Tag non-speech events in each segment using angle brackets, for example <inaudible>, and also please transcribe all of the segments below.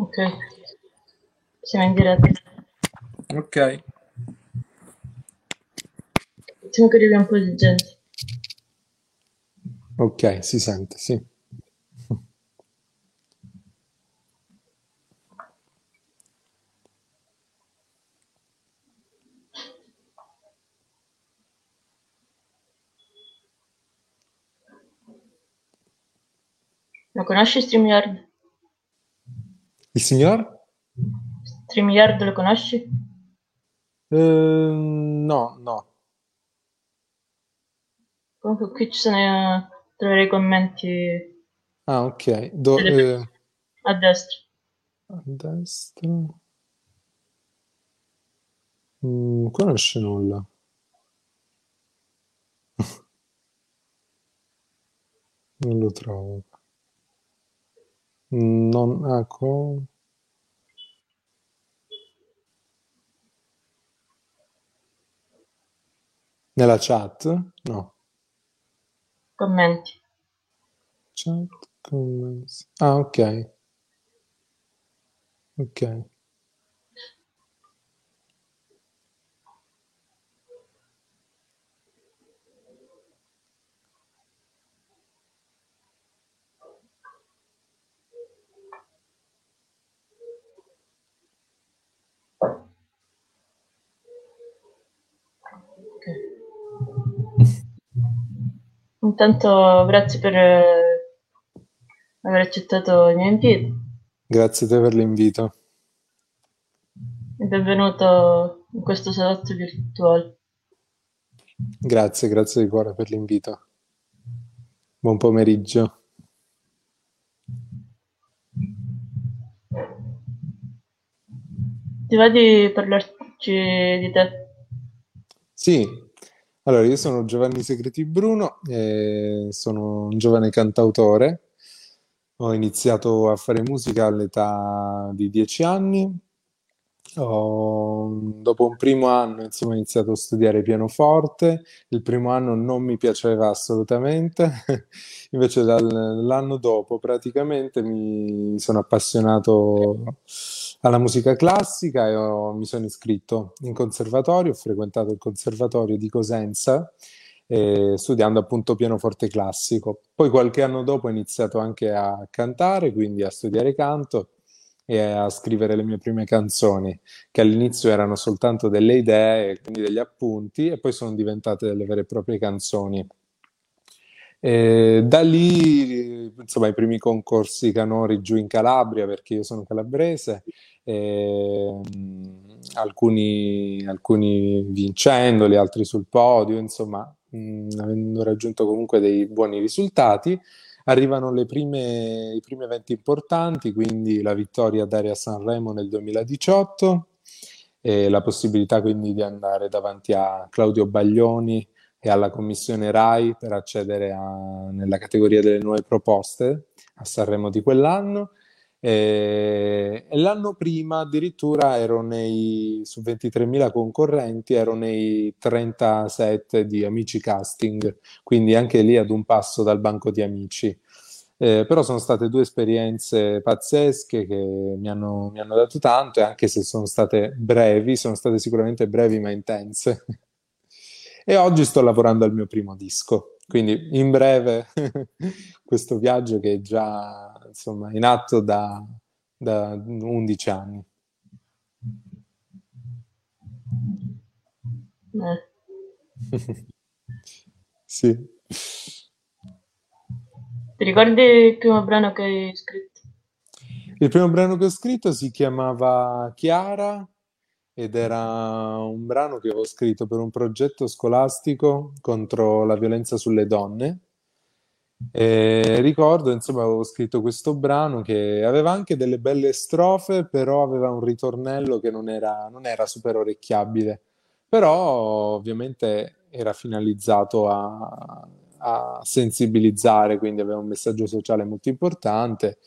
Ok. Siamo in diretta. Ok. Facciamo che arrivi un po' di gente. Ok, si sente, sì. Lo conosci StreamYard? Il signor? StreamYard lo conosci? Eh, no, no. Comunque qui ci sono, eh, troverai i commenti Ah, ok. Do- eh, a destra. a destra. Mm, qua non c'è nulla. <laughs> Non lo trovo. Non, ecco. Nella chat? No. Commenti. Chat, comments. Ah. Ok. Ok. Intanto grazie per eh, aver accettato il mio invito Grazie a te per l'invito. e benvenuto in questo salotto virtuale. Grazie, grazie di cuore per l'invito. Buon pomeriggio. Ti va di parlarci di te? Sì, allora io sono Giovanni Segreti Bruno, e sono un giovane cantautore. Ho iniziato a fare musica all'età di dieci anni. Ho- dopo un primo anno, insomma, ho iniziato a studiare pianoforte. Il primo anno non mi piaceva assolutamente, <laughs> invece dall'anno dopo praticamente mi sono appassionato alla musica classica e ho- mi sono iscritto in conservatorio, ho frequentato il conservatorio di Cosenza, eh, studiando appunto pianoforte classico. Poi qualche anno dopo ho iniziato anche a cantare, quindi a studiare canto e a scrivere le mie prime canzoni, che all'inizio erano soltanto delle idee, quindi degli appunti, e poi sono diventate delle vere e proprie canzoni. E da lì, insomma, i primi concorsi canori giù in Calabria, perché io sono calabrese, e, mh, alcuni, alcuni vincendoli, altri sul podio, insomma, mh, avendo raggiunto comunque dei buoni risultati, arrivano prime- i primi eventi importanti, quindi la vittoria ad Area Sanremo nel 2018 e la possibilità quindi di andare davanti a Claudio Baglioni e alla commissione RAI per accedere a- nella categoria delle nuove proposte a Sanremo di quell'anno. E, e l'anno prima addirittura ero nei, su 23.000 concorrenti, ero nei 37 di Amici Casting, quindi anche lì ad un passo dal banco di amici. Eh, però sono state due esperienze pazzesche che mi hanno, mi hanno dato tanto e anche se sono state brevi, sono state sicuramente brevi ma intense. E oggi sto lavorando al mio primo disco, quindi in breve <laughs> questo viaggio che è già insomma in atto da, da 11 anni. Eh. <laughs> Sì. Ti ricordi il primo brano che hai scritto? Il primo brano che ho scritto si chiamava Chiara ed era un brano che avevo scritto per un progetto scolastico contro la violenza sulle donne. E ricordo, insomma, avevo scritto questo brano che aveva anche delle belle strofe, però aveva un ritornello che non era, non era super orecchiabile. Però ovviamente era finalizzato a, a sensibilizzare, quindi aveva un messaggio sociale molto importante.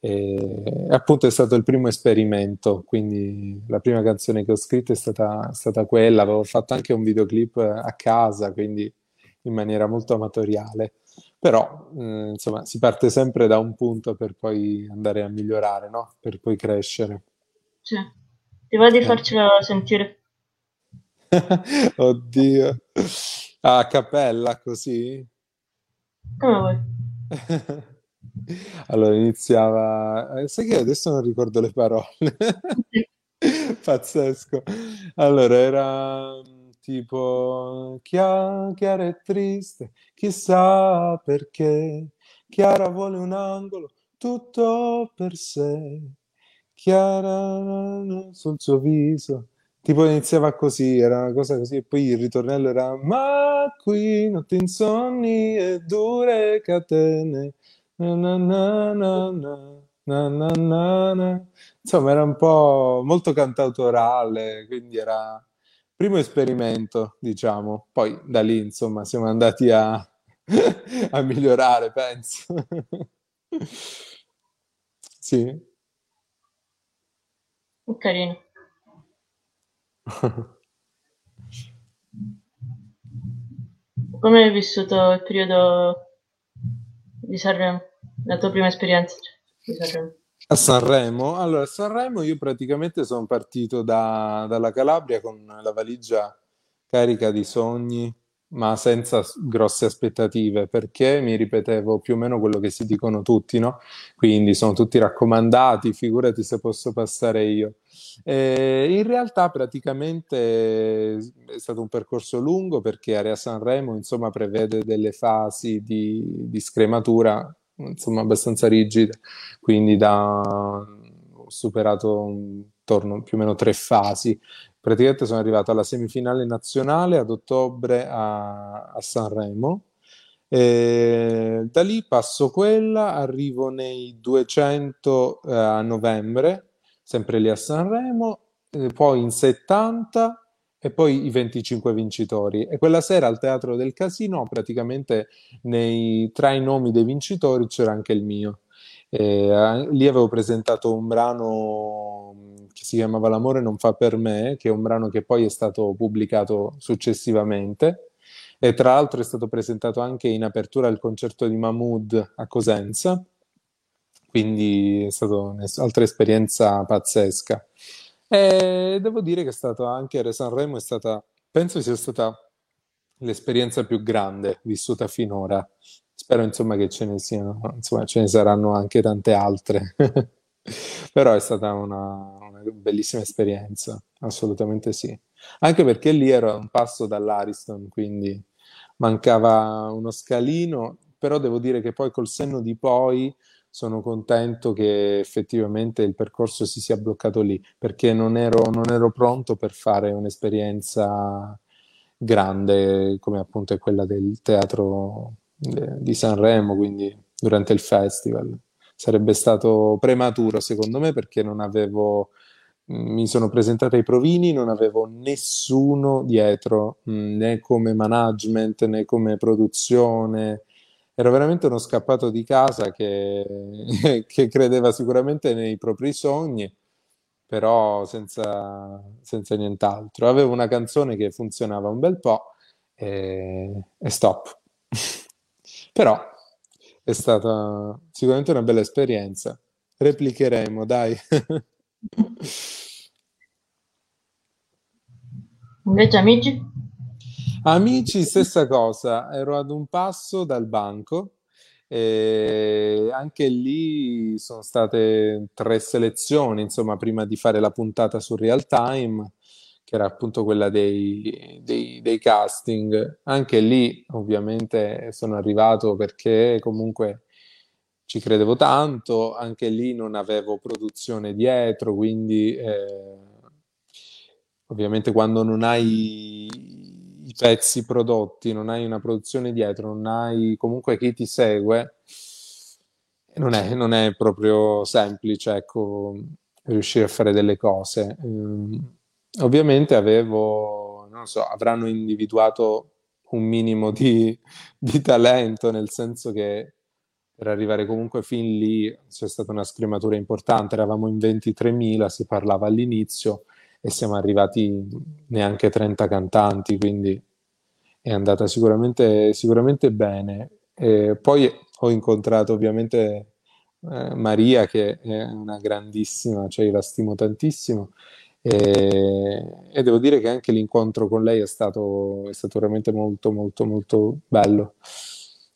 E appunto è stato il primo esperimento, quindi la prima canzone che ho scritto è stata, è stata quella. Avevo fatto anche un videoclip a casa, quindi in maniera molto amatoriale. Però, eh, insomma, si parte sempre da un punto per poi andare a migliorare, no? Per poi crescere. Sì. Ti va di Eh. farcela sentire? <laughs> Oddio. A cappella, così? Come vuoi. <laughs> Allora iniziava, eh, sai che adesso non ricordo le parole. <laughs> Pazzesco. Allora era mm, tipo Chia- Chiara è triste, chissà perché. Chiara vuole un angolo tutto per sé. Chiara sul suo viso. Tipo iniziava così, era una cosa così, e poi il ritornello era Ma qui notti insonni e dure catene. Na na na na na, na na na. Insomma, era un po' molto cantautorale, quindi era primo esperimento, diciamo. Poi da lì, insomma, siamo andati a, <laughs> a migliorare, penso. <laughs> Sì. Carino. Come hai vissuto il periodo di Sanremo? La tua prima esperienza di Sanremo? A Sanremo? Allora, a Sanremo io praticamente sono partito da- dalla Calabria con la valigia carica di sogni, ma senza grosse aspettative, perché mi ripetevo più o meno quello che si dicono tutti, no? Quindi sono tutti raccomandati, figurati se posso passare io. E in realtà praticamente è stato un percorso lungo perché Area Sanremo, insomma, prevede delle fasi di, di scrematura, insomma, abbastanza rigide quindi da, ho superato intorno più o meno tre fasi. Praticamente sono arrivato alla semifinale nazionale ad ottobre a, a Sanremo. E da lì passo quella, arrivo nei 200 eh, a novembre, sempre lì a Sanremo, poi in 70 e poi i 25 vincitori. E quella sera al Teatro del Casino, praticamente nei, tra i nomi dei vincitori c'era anche il mio. E, lì avevo presentato un brano che si chiamava L'amore non fa per me, che è un brano che poi è stato pubblicato successivamente. E tra l'altro è stato presentato anche in apertura al concerto di Mahmood a Cosenza, quindi è stata un'altra esperienza pazzesca. E devo dire che è stato anche Re Sanremo, è stata, penso sia stata l'esperienza più grande vissuta finora. Spero insomma che ce ne siano, insomma ce ne saranno anche tante altre. <laughs> Però è stata una, una bellissima esperienza, assolutamente sì. Anche perché lì ero un passo dall'Ariston, quindi mancava uno scalino, però devo dire che poi col senno di poi sono contento che effettivamente il percorso si sia bloccato lì, perché non ero, non ero pronto per fare un'esperienza grande come appunto è quella del teatro di Sanremo, quindi durante il festival. Sarebbe stato prematuro secondo me perché non avevo, mi sono presentato ai provini, non avevo nessuno dietro, né come management né come produzione. Ero veramente uno scappato di casa che, <laughs> che credeva sicuramente nei propri sogni, però senza, senza nient'altro. Avevo una canzone che funzionava un bel po' e, e stop. <laughs> Però è stata sicuramente una bella esperienza. Replicheremo, dai. <laughs> Invece amici? Amici, stessa cosa, ero ad un passo dal banco e anche lì sono state tre selezioni, insomma, prima di fare la puntata su Real Time, che era appunto quella dei, dei, dei casting. Anche lì, ovviamente, sono arrivato perché comunque ci credevo tanto, anche lì non avevo produzione dietro, quindi eh, ovviamente quando non hai i pezzi prodotti, non hai una produzione dietro, non hai comunque chi ti segue, non è, non è proprio semplice, ecco, riuscire a fare delle cose. Um, ovviamente avevo, non so, avranno individuato un minimo di, di talento, nel senso che per arrivare comunque fin lì c'è stata una scrematura importante, eravamo in 23.000, si parlava all'inizio e siamo arrivati neanche 30 cantanti, quindi è andata sicuramente, sicuramente bene. E poi ho incontrato ovviamente eh, Maria, che è una grandissima, cioè io la stimo tantissimo. E, e, devo dire che anche l'incontro con lei è stato, è stato veramente molto, molto, molto bello.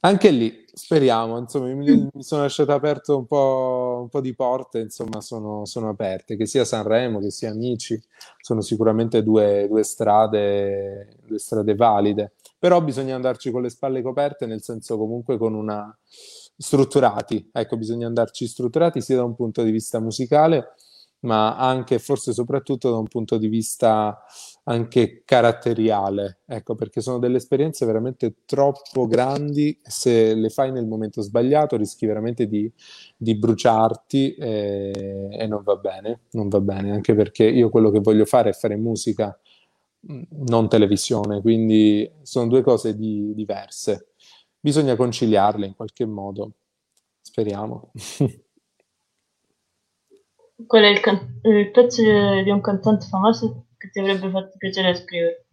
Anche lì, speriamo, insomma, mi, mi sono lasciato aperto un po', un po' di porte, insomma, sono, sono, aperte, che sia Sanremo, che sia Amici, sono sicuramente due, due, strade, due strade valide, però bisogna andarci con le spalle coperte, nel senso comunque con una... strutturati, ecco, bisogna andarci strutturati sia da un punto di vista musicale, ma anche forse soprattutto da un punto di vista anche caratteriale, ecco, perché sono delle esperienze veramente troppo grandi, se le fai nel momento sbagliato rischi veramente di, di bruciarti e, e, non va bene, non va bene, anche perché io quello che voglio fare è fare musica, mm, non televisione, quindi sono due cose di, diverse. Bisogna conciliarle in qualche modo, speriamo. <laughs> Qual è il, can- il pezzo di un cantante famoso che ti avrebbe fatto piacere scrivere?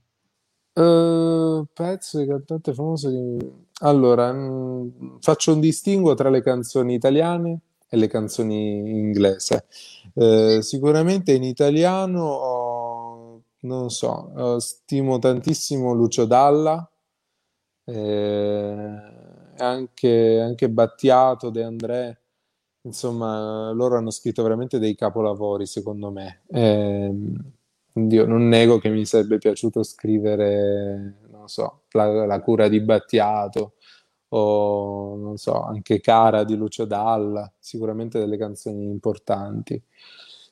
Uh, pezzo di cantante famoso di... Allora, mh, mm, faccio un distinguo tra le canzoni italiane e le canzoni inglese. Uh, sicuramente in italiano ho, non so, uh, stimo tantissimo Lucio Dalla, eh, anche, anche Battiato, De André Insomma, loro hanno scritto veramente dei capolavori, secondo me. Eh, io non nego che mi sarebbe piaciuto scrivere, non so, la, la, cura di Battiato o, non so, anche Cara di Lucio Dalla, sicuramente delle canzoni importanti.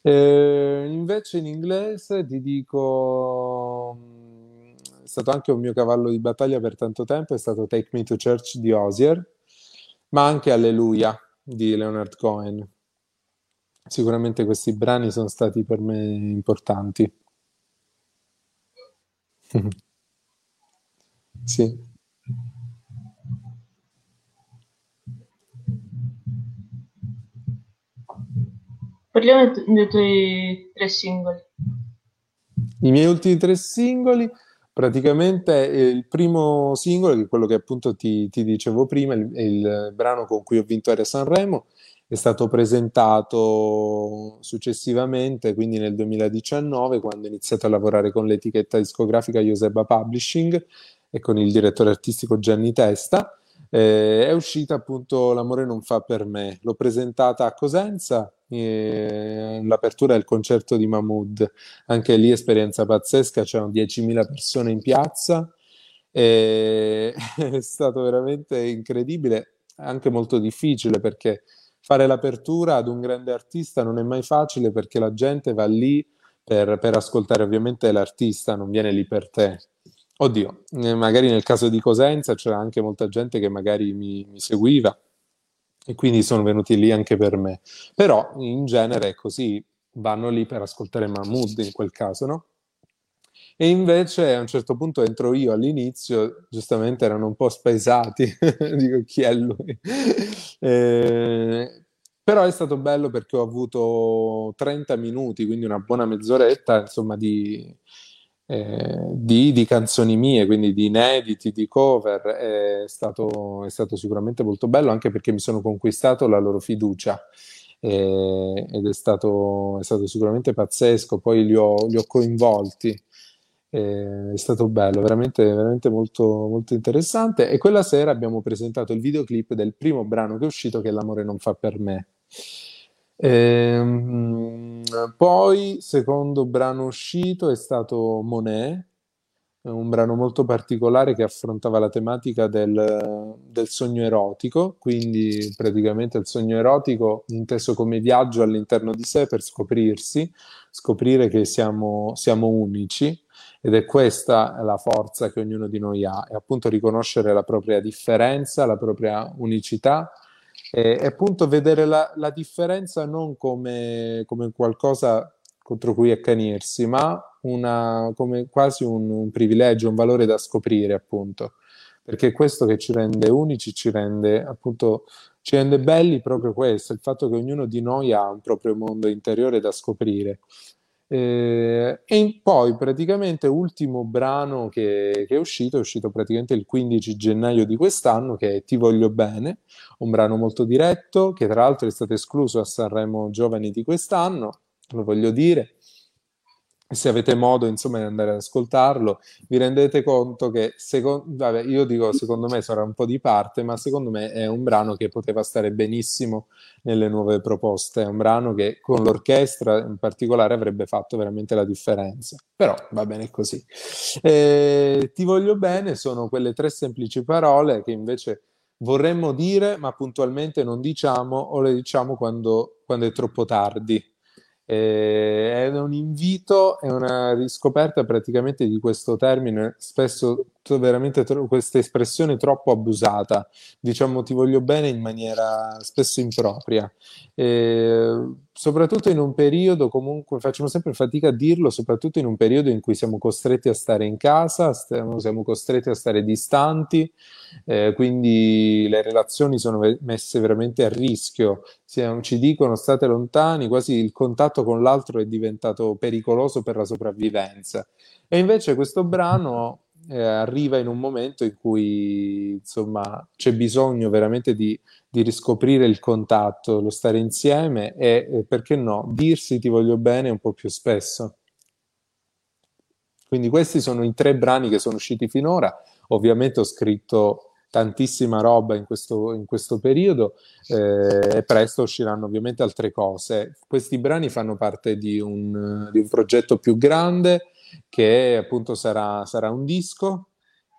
Eh, invece in inglese ti dico, è stato anche un mio cavallo di battaglia per tanto tempo, è stato Take Me to Church di Osier, ma anche Alleluia di Leonard Cohen. Sicuramente questi brani sono stati per me importanti. <laughs> Sì. Parliamo dei tuoi tre singoli. I miei ultimi tre singoli, praticamente il primo singolo, che è quello che appunto ti, ti dicevo prima, il, il brano con cui ho vinto Aria Sanremo, è stato presentato successivamente, quindi nel 2019, quando ho iniziato a lavorare con l'etichetta discografica Joseba Publishing e con il direttore artistico Gianni Testa. Eh, è uscita appunto L'amore non fa per me. L'ho presentata a Cosenza, l'apertura del concerto di Mahmood. Anche lì esperienza pazzesca, c'erano 10.000 persone in piazza. E <laughs> è stato veramente incredibile, anche molto difficile perché fare l'apertura ad un grande artista non è mai facile perché la gente va lì per, per ascoltare ovviamente l'artista, non viene lì per te. Oddio, eh, magari nel caso di Cosenza c'era anche molta gente che magari mi, mi seguiva e quindi sono venuti lì anche per me. Però in genere è così, vanno lì per ascoltare Mahmood in quel caso, no? E invece a un certo punto entro io all'inizio, giustamente erano un po' spaesati, <laughs> dico chi è lui? <laughs> Eh, però è stato bello perché ho avuto 30 minuti, quindi una buona mezz'oretta, insomma, di, eh, di, di, canzoni mie, quindi di inediti, di cover. È stato, è stato, sicuramente molto bello anche perché mi sono conquistato la loro fiducia. Eh, ed è stato, è stato, sicuramente pazzesco, poi li ho, li ho coinvolti eh, è stato bello, veramente, veramente molto, molto interessante. E quella sera abbiamo presentato il videoclip del primo brano che è uscito, che è L'amore non fa per me. Ehm, poi, secondo brano uscito è stato Monet, un brano molto particolare che affrontava la tematica del, del, sogno erotico, quindi praticamente il sogno erotico inteso come viaggio all'interno di sé per scoprirsi, scoprire che siamo, siamo unici ed è questa la forza che ognuno di noi ha, è appunto riconoscere la propria differenza, la propria unicità e, e appunto vedere la, la differenza non come, come, qualcosa contro cui accanirsi, ma una, come quasi un, un privilegio, un valore da scoprire appunto, perché è questo che ci rende unici, ci rende appunto ci rende belli proprio questo, il fatto che ognuno di noi ha un proprio mondo interiore da scoprire Eh, e poi praticamente ultimo brano che, che, è uscito, è uscito praticamente il 15 gennaio di quest'anno, che è Ti voglio bene, un brano molto diretto, che tra l'altro è stato escluso a Sanremo Giovani di quest'anno, lo voglio dire, se avete modo insomma di andare ad ascoltarlo, vi rendete conto che secondo, vabbè, io dico secondo me sarà un po' di parte, ma secondo me è un brano che poteva stare benissimo nelle nuove proposte, è un brano che con l'orchestra in particolare avrebbe fatto veramente la differenza. Però va bene così. Eh, ti voglio bene sono quelle tre semplici parole che invece vorremmo dire, ma puntualmente non diciamo o le diciamo quando, quando è troppo tardi eh, è un invito, è una riscoperta praticamente di questo termine, spesso veramente tro- questa espressione troppo abusata, diciamo ti voglio bene in maniera spesso impropria. Eh, soprattutto in un periodo, comunque facciamo sempre fatica a dirlo, soprattutto in un periodo in cui siamo costretti a stare in casa, stiamo, siamo costretti a stare distanti, eh, quindi le relazioni sono messe veramente a rischio, siamo, ci dicono state lontani, quasi il contatto con l'altro è diventato pericoloso per la sopravvivenza. E invece questo brano eh, arriva in un momento in cui insomma c'è bisogno veramente di, di riscoprire il contatto, lo stare insieme e, e perché no, dirsi ti voglio bene un po' più spesso. Quindi questi sono i tre brani che sono usciti finora. Ovviamente ho scritto tantissima roba in questo, in questo periodo eh, e presto usciranno ovviamente altre cose. Questi brani fanno parte di un, di un progetto più grande che appunto sarà, sarà un disco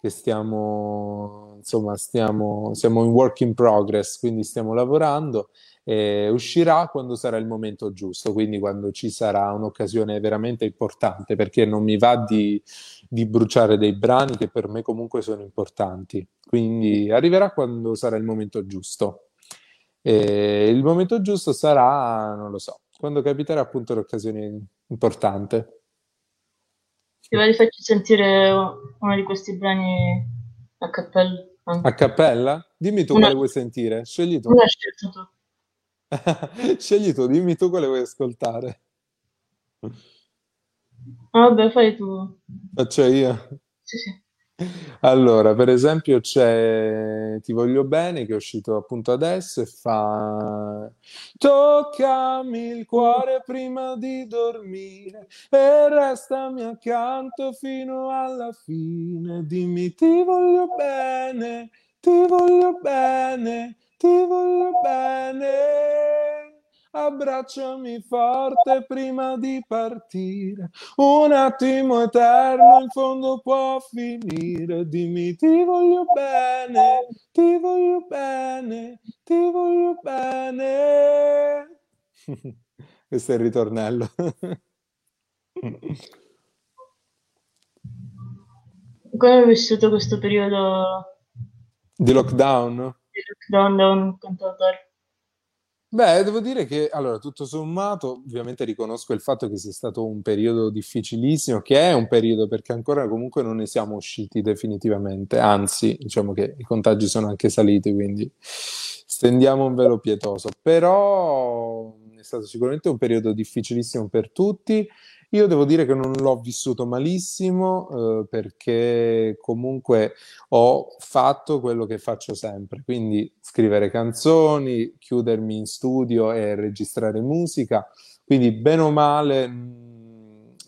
che stiamo, insomma, stiamo, siamo in work in progress, quindi stiamo lavorando e uscirà quando sarà il momento giusto, quindi quando ci sarà un'occasione veramente importante, perché non mi va di, di bruciare dei brani che per me comunque sono importanti, quindi arriverà quando sarà il momento giusto. E il momento giusto sarà, non lo so, quando capiterà appunto l'occasione importante. Ti va di farci sentire uno di questi brani a cappella? A cappella? Dimmi tu una... quale vuoi sentire, scegli tu. Una scelta tu. <laughs> Scegli tu, dimmi tu quale vuoi ascoltare. Ah, vabbè, fai tu. Faccio io? Sì, sì. Allora, per esempio c'è Ti voglio bene che è uscito appunto adesso e fa Toccami il cuore prima di dormire e restami accanto fino alla fine. Dimmi ti voglio bene, ti voglio bene, ti voglio bene. Abbracciami forte prima di partire. Un attimo eterno in fondo può finire. Dimmi ti voglio bene, ti voglio bene, ti voglio bene. <laughs> Questo è il ritornello. <laughs> Come hai vissuto questo periodo di lockdown? lockdown da un cantautore? Beh, devo dire che allora, tutto sommato, ovviamente riconosco il fatto che sia stato un periodo difficilissimo, che è un periodo perché ancora comunque non ne siamo usciti definitivamente, anzi, diciamo che i contagi sono anche saliti, quindi stendiamo un velo pietoso, però stato sicuramente un periodo difficilissimo per tutti. Io devo dire che non l'ho vissuto malissimo eh, perché comunque ho fatto quello che faccio sempre, quindi scrivere canzoni, chiudermi in studio e registrare musica, quindi bene o male mm,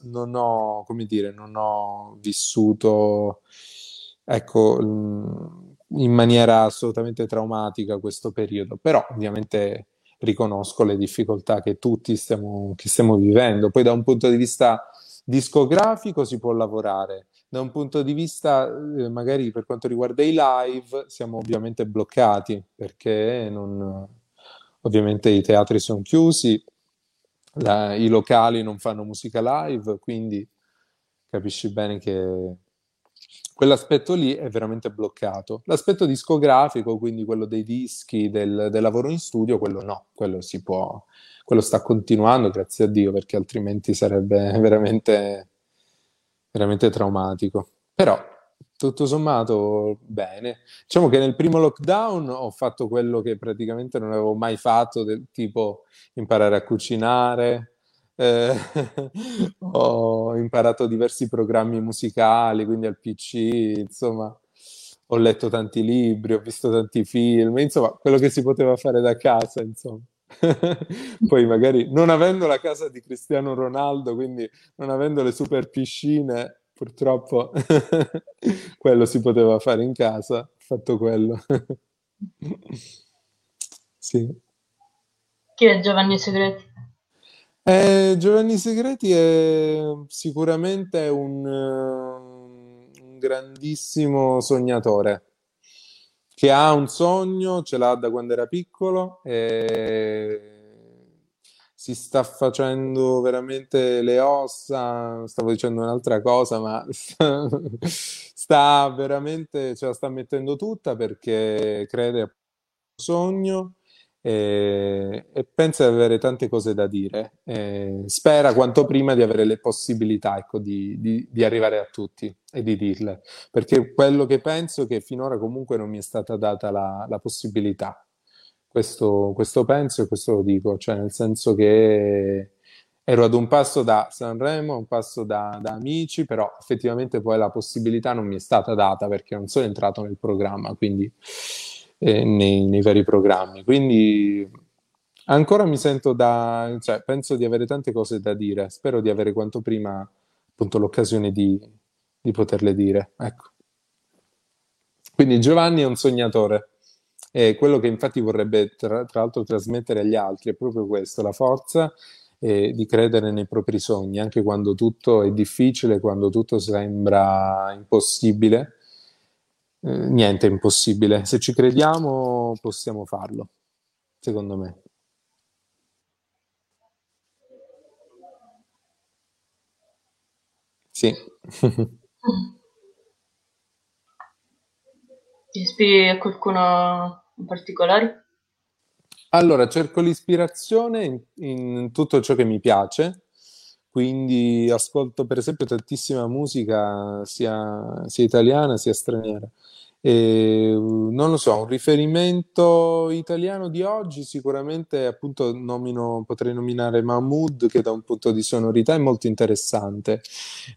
non ho, come dire, non ho vissuto, ecco, mm, in maniera assolutamente traumatica questo periodo, però ovviamente riconosco le difficoltà che tutti stiamo, che stiamo vivendo. Poi da un punto di vista discografico si può lavorare, da un punto di vista eh, magari per quanto riguarda i live siamo ovviamente bloccati perché non, ovviamente i teatri sono chiusi, la, i locali non fanno musica live, quindi capisci bene che quell'aspetto lì è veramente bloccato. L'aspetto discografico, quindi quello dei dischi, del, del, lavoro in studio, quello no, quello si può, quello sta continuando, grazie a Dio, perché altrimenti sarebbe <laughs> veramente, veramente traumatico. Però, tutto sommato, bene. Diciamo che nel primo lockdown ho fatto quello che praticamente non avevo mai fatto, del tipo imparare a cucinare, eh, <laughs> ho imparato diversi programmi musicali, quindi al PC, insomma, ho letto tanti libri, ho visto tanti film, insomma, quello che si poteva fare da casa, insomma. <laughs> Poi magari non avendo la casa di Cristiano Ronaldo, quindi non avendo le super piscine, purtroppo <laughs> quello si poteva fare in casa, ho fatto quello. Sì. Chi è Giovanni Segreti? Eh, Giovanni Segreti è sicuramente un, eh, un grandissimo sognatore che ha un sogno, ce l'ha da quando era piccolo e si sta facendo veramente le ossa, stavo dicendo un'altra cosa, ma <laughs> sta veramente, ce la sta mettendo tutta perché crede a sogno e, e pensa di avere tante cose da dire. E spera quanto prima di avere le possibilità ecco, di, di, di, arrivare a tutti e di dirle, perché quello che penso è che finora comunque non mi è stata data la, la possibilità. Questo, questo penso e questo lo dico, cioè nel senso che ero ad un passo da Sanremo, un passo da, da, amici, però effettivamente poi la possibilità non mi è stata data perché non sono entrato nel programma, quindi eh, nei, nei, vari programmi. Quindi ancora mi sento da, cioè, penso di avere tante cose da dire, spero di avere quanto prima appunto l'occasione di, di poterle dire. Ecco. Quindi Giovanni è un sognatore e quello che infatti vorrebbe tra, tra l'altro trasmettere agli altri è proprio questo, la forza eh, di credere nei propri sogni, anche quando tutto è difficile, quando tutto sembra impossibile eh, niente è impossibile. Se ci crediamo possiamo farlo, secondo me. Sì. <laughs> Ti ispiri a qualcuno in particolare? Allora, cerco l'ispirazione in, in tutto ciò che mi piace, quindi ascolto per esempio tantissima musica sia, sia italiana sia straniera. E, non lo so, un riferimento italiano di oggi sicuramente appunto nomino, potrei nominare Mahmood che da un punto di sonorità è molto interessante.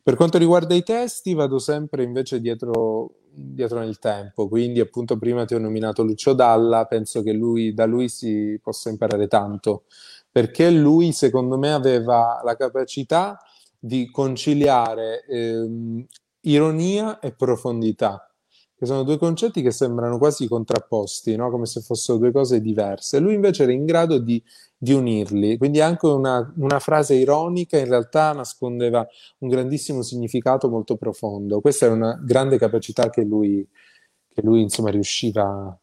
Per quanto riguarda i testi vado sempre invece dietro, dietro nel tempo, quindi appunto prima ti ho nominato Lucio Dalla, penso che lui, da lui si possa imparare tanto perché lui, secondo me, aveva la capacità di conciliare ehm, ironia e profondità, che sono due concetti che sembrano quasi contrapposti, no? come se fossero due cose diverse. Lui invece era in grado di, di unirli, quindi anche una, una, frase ironica in realtà nascondeva un grandissimo significato molto profondo. Questa è una grande capacità che lui, che lui insomma, riusciva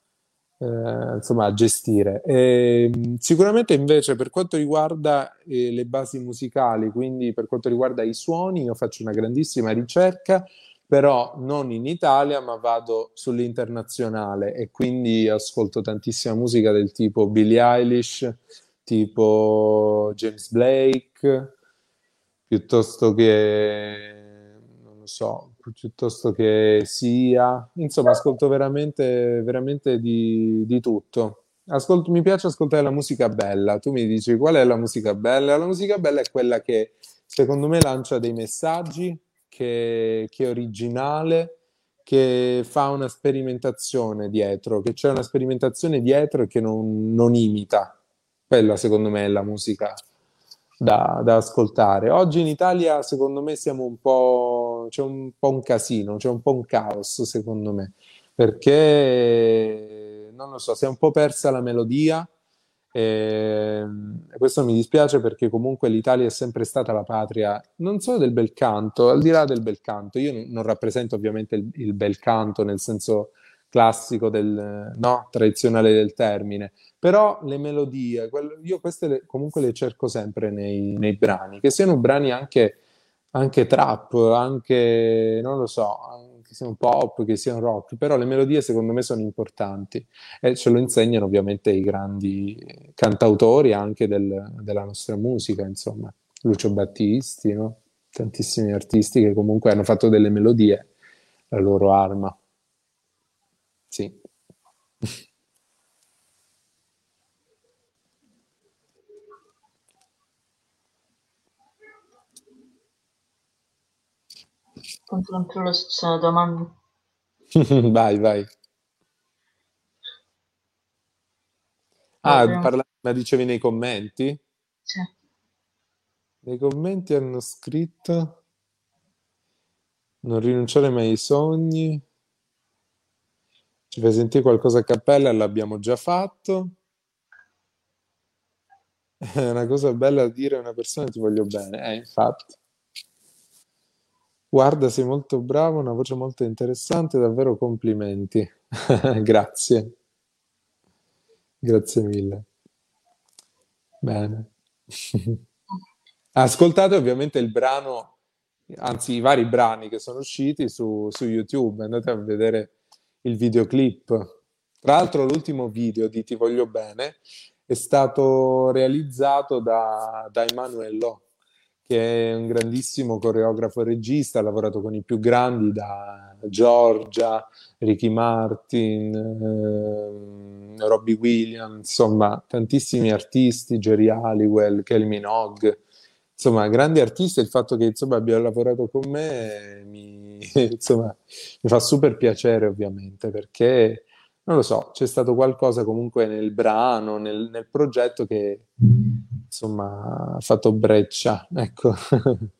eh, insomma, a gestire. E, sicuramente invece per quanto riguarda eh, le basi musicali, quindi per quanto riguarda i suoni, io faccio una grandissima ricerca, però non in Italia, ma vado sull'internazionale e quindi ascolto tantissima musica del tipo Billie Eilish, tipo James Blake, piuttosto che, non lo so, piuttosto che sia. Insomma, ascolto veramente, veramente di, di tutto. Ascolto, mi piace ascoltare la musica bella. Tu mi dici qual è la musica bella? La musica bella è quella che secondo me lancia dei messaggi, che, che è originale, che fa una sperimentazione dietro, che c'è una sperimentazione dietro e che non, non imita. Quella secondo me è la musica da, da, ascoltare. Oggi in Italia, secondo me, siamo un po'. C'è un po' un casino, c'è un po' un caos, secondo me, perché non lo so, si è un po' persa la melodia. E questo mi dispiace perché comunque l'Italia è sempre stata la patria non solo del bel canto, al di là del bel canto. Io non rappresento ovviamente il, il bel canto nel senso classico del no, tradizionale del termine, però le melodie, io queste le, comunque le cerco sempre nei, nei, brani, che siano brani anche, anche trap, anche, non lo so, che siano pop, che siano rock, però le melodie secondo me sono importanti e ce lo insegnano ovviamente i grandi cantautori anche del, della nostra musica, insomma, Lucio Battisti, no? tantissimi artisti che comunque hanno fatto delle melodie la loro arma. Sì. Controllo se ci sono domande. <laughs> Vai, vai. Ah, parla- ma dicevi nei commenti? Sì. Nei commenti hanno scritto non rinunciare mai ai sogni. Ci fai sentire qualcosa a cappella? L'abbiamo già fatto. <laughs> È una cosa bella da dire a una persona ti voglio bene. Eh, infatti. Guarda, sei molto bravo, una voce molto interessante, davvero complimenti. <laughs> Grazie. Grazie mille. Bene. <laughs> Ascoltate ovviamente il brano, anzi i vari brani che sono usciti su, su YouTube, andate a vedere il videoclip. Tra l'altro l'ultimo video di Ti voglio bene è stato realizzato da, da Emanuele Lo, che è un grandissimo coreografo e regista, ha lavorato con i più grandi da Giorgia, Ricky Martin, eh, Robbie Williams, insomma, tantissimi artisti, Jerry Halliwell, Kelly Minogue, insomma, grandi artisti. Il fatto che insomma, abbia lavorato con me mi, <laughs> insomma, mi fa super piacere, ovviamente, perché non lo so, c'è stato qualcosa comunque nel brano, nel, nel progetto che insomma, fatto breccia, ecco. <laughs>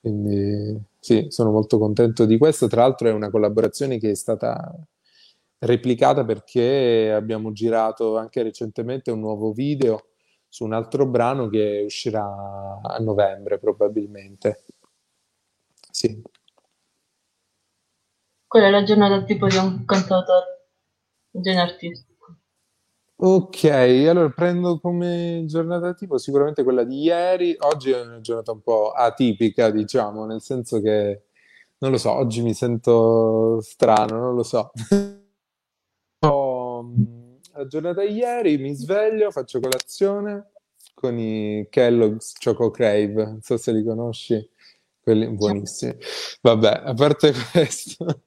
Quindi sì, sono molto contento di questo. Tra l'altro è una collaborazione che è stata replicata perché abbiamo girato anche recentemente un nuovo video su un altro brano che uscirà a novembre probabilmente. Sì. Quella è la giornata tipo di un cantautore, un genere artistico. Ok, allora prendo come giornata tipo sicuramente quella di ieri. Oggi è una giornata un po' atipica, diciamo, nel senso che non lo so, oggi mi sento strano, non lo so. <laughs> Ho, mm, la giornata di ieri mi sveglio, faccio colazione con i Kellogg's Choco Crave, non so se li conosci, quelli buonissimi. Vabbè, a parte <laughs> questo,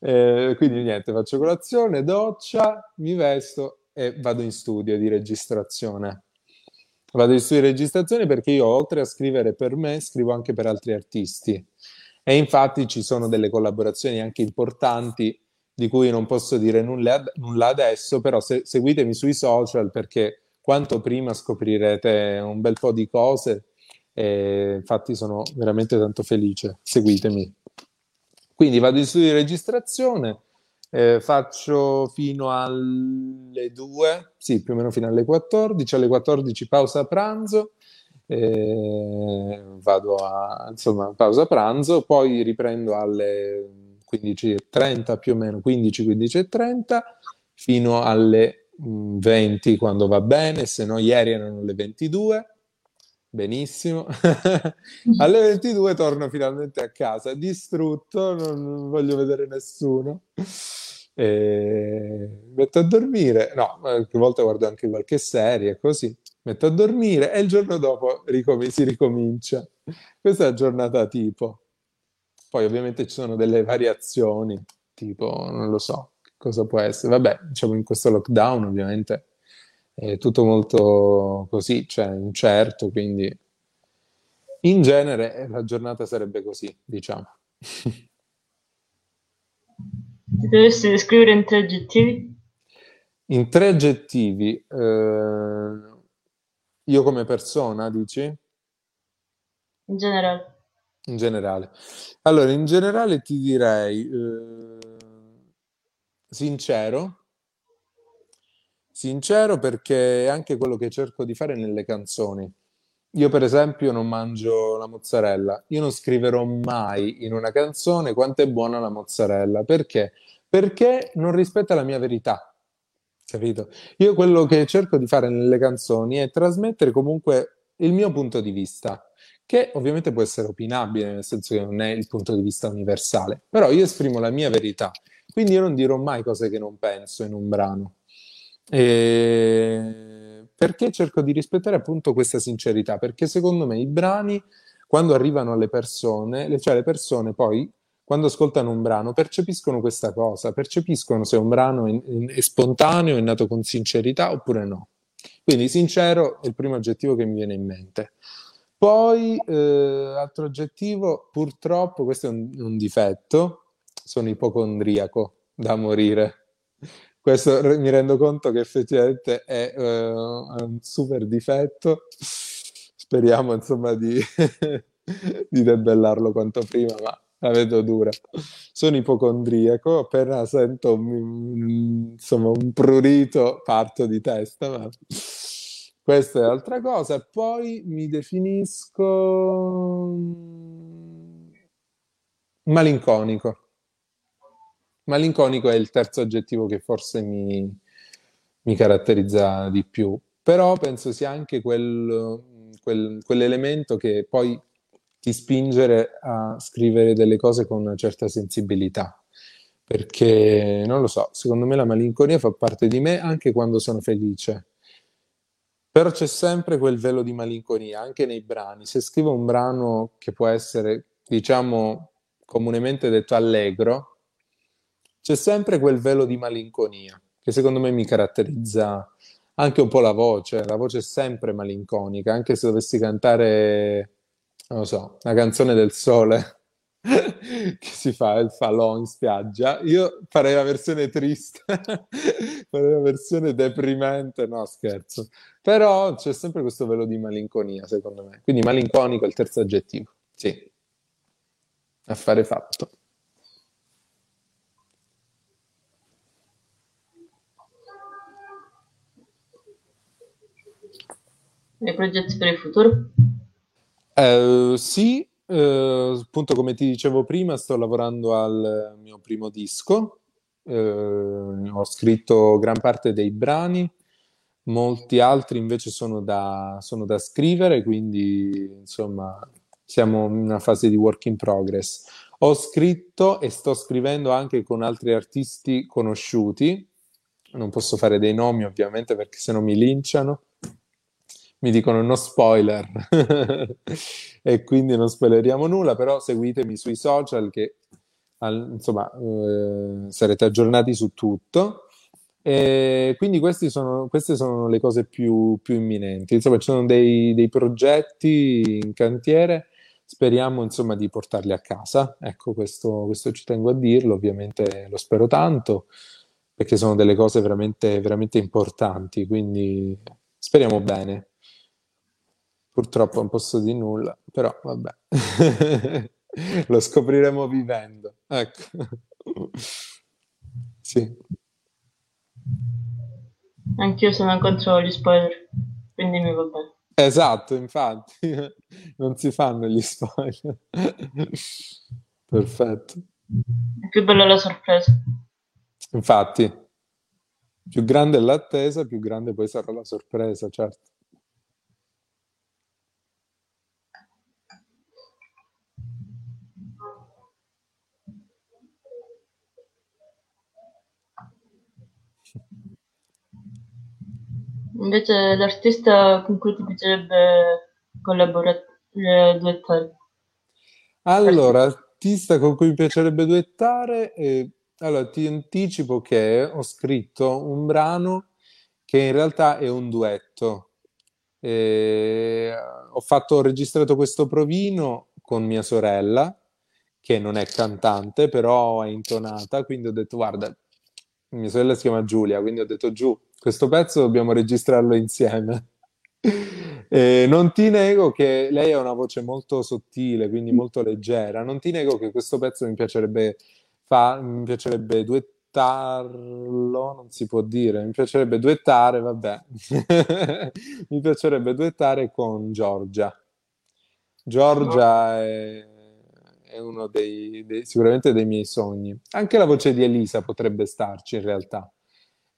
eh, quindi niente, faccio colazione, doccia, mi vesto e vado in studio di registrazione. Vado in studio di registrazione perché io, oltre a scrivere per me, scrivo anche per altri artisti. E infatti ci sono delle collaborazioni anche importanti di cui non posso dire nulla, nulla adesso, però se, seguitemi sui social perché quanto prima scoprirete un bel po' di cose e infatti sono veramente tanto felice. Seguitemi. Quindi vado in studio di registrazione eh, faccio fino alle 2, sì, più o meno fino alle 14, alle 14 pausa pranzo, eh, vado a, insomma, pausa pranzo, poi riprendo alle 15.30 più o meno, 15, 15.30 fino alle 20 mm, quando va bene, se no ieri erano le 22. Benissimo. <laughs> Alle 22 torno finalmente a casa, distrutto, non voglio vedere nessuno. E metto a dormire, no, qualche volta guardo anche qualche serie, così. Metto a dormire e il giorno dopo ricom- si ricomincia. Questa è la giornata tipo. Poi ovviamente ci sono delle variazioni, tipo, non lo so, cosa può essere. Vabbè, diciamo in questo lockdown ovviamente è tutto molto così, cioè incerto, quindi in genere la giornata sarebbe così, diciamo. Ti dovresti descrivere in tre aggettivi? In tre aggettivi, eh, io come persona, dici? In generale. In generale. Allora, in generale ti direi eh, sincero, sincero perché è anche quello che cerco di fare nelle canzoni. Io per esempio non mangio la mozzarella, io non scriverò mai in una canzone quanto è buona la mozzarella, perché? Perché non rispetta la mia verità, capito? Io quello che cerco di fare nelle canzoni è trasmettere comunque il mio punto di vista, che ovviamente può essere opinabile, nel senso che non è il punto di vista universale, però io esprimo la mia verità, quindi io non dirò mai cose che non penso in un brano. E perché cerco di rispettare appunto questa sincerità? Perché secondo me i brani, quando arrivano alle persone, cioè le persone poi, quando ascoltano un brano, percepiscono questa cosa, percepiscono se un brano è, è spontaneo, è nato con sincerità oppure no. Quindi sincero è il primo aggettivo che mi viene in mente. Poi, eh, altro aggettivo, purtroppo, questo è un, un difetto, sono ipocondriaco da morire. Questo mi rendo conto che effettivamente è uh, un super difetto. Speriamo, insomma, di, <laughs> di debellarlo quanto prima, ma la vedo dura. Sono ipocondriaco, appena sento insomma, un prurito parto di testa, ma questa è altra cosa. Poi mi definisco malinconico. Malinconico è il terzo aggettivo che forse mi, mi caratterizza di più, però penso sia anche quel, quel, quell'elemento che poi ti spingere a scrivere delle cose con una certa sensibilità. Perché non lo so, secondo me la malinconia fa parte di me anche quando sono felice. Però c'è sempre quel velo di malinconia, anche nei brani. Se scrivo un brano che può essere, diciamo, comunemente detto allegro, c'è sempre quel velo di malinconia, che secondo me mi caratterizza anche un po' la voce. La voce è sempre malinconica, anche se dovessi cantare, non lo so, una canzone del sole <laughs> che si fa il falò in spiaggia. Io farei la versione triste, <laughs> farei la versione deprimente, no scherzo. Però c'è sempre questo velo di malinconia, secondo me. Quindi malinconico è il terzo aggettivo. Sì. Affare fatto. Hai progetti per il futuro? Eh, sì, eh, appunto come ti dicevo prima, sto lavorando al mio primo disco. Eh, ho scritto gran parte dei brani, molti altri invece sono da, sono da scrivere, quindi insomma siamo in una fase di work in progress. Ho scritto e sto scrivendo anche con altri artisti conosciuti, non posso fare dei nomi ovviamente perché sennò mi linciano, mi dicono no spoiler <laughs> e quindi non spoileriamo nulla, però seguitemi sui social che al, insomma eh, sarete aggiornati su tutto. E quindi sono, queste sono le cose più, più imminenti. Insomma, ci sono dei, dei, progetti in cantiere, speriamo insomma di portarli a casa. Ecco, questo, questo ci tengo a dirlo, ovviamente lo spero tanto, perché sono delle cose veramente, veramente importanti, quindi speriamo bene. Purtroppo non posso di nulla, però vabbè. <laughs> Lo scopriremo vivendo. Ecco. sì. Anch'io sono contro gli spoiler, quindi mi va bene. Esatto, infatti, non si fanno gli spoiler. Perfetto. È più bella la sorpresa. Infatti, più grande è l'attesa, più grande poi sarà la sorpresa, certo. Invece l'artista con cui ti piacerebbe collaborare, eh, duettare? Allora, artista con cui mi piacerebbe duettare, eh, allora ti anticipo che ho scritto un brano che in realtà è un duetto. Eh, ho fatto, ho registrato questo provino con mia sorella, che non è cantante, però è intonata, quindi ho detto, guarda, mia sorella si chiama Giulia, quindi ho detto giù, questo pezzo dobbiamo registrarlo insieme. <laughs> E non ti nego che lei ha una voce molto sottile, quindi molto leggera. Non ti nego che questo pezzo mi piacerebbe, fa- mi piacerebbe duettarlo, non si può dire, mi piacerebbe duettare, vabbè, <laughs> mi piacerebbe duettare con Giorgia. Giorgia è, è uno dei, dei, sicuramente dei miei sogni. Anche la voce di Elisa potrebbe starci in realtà.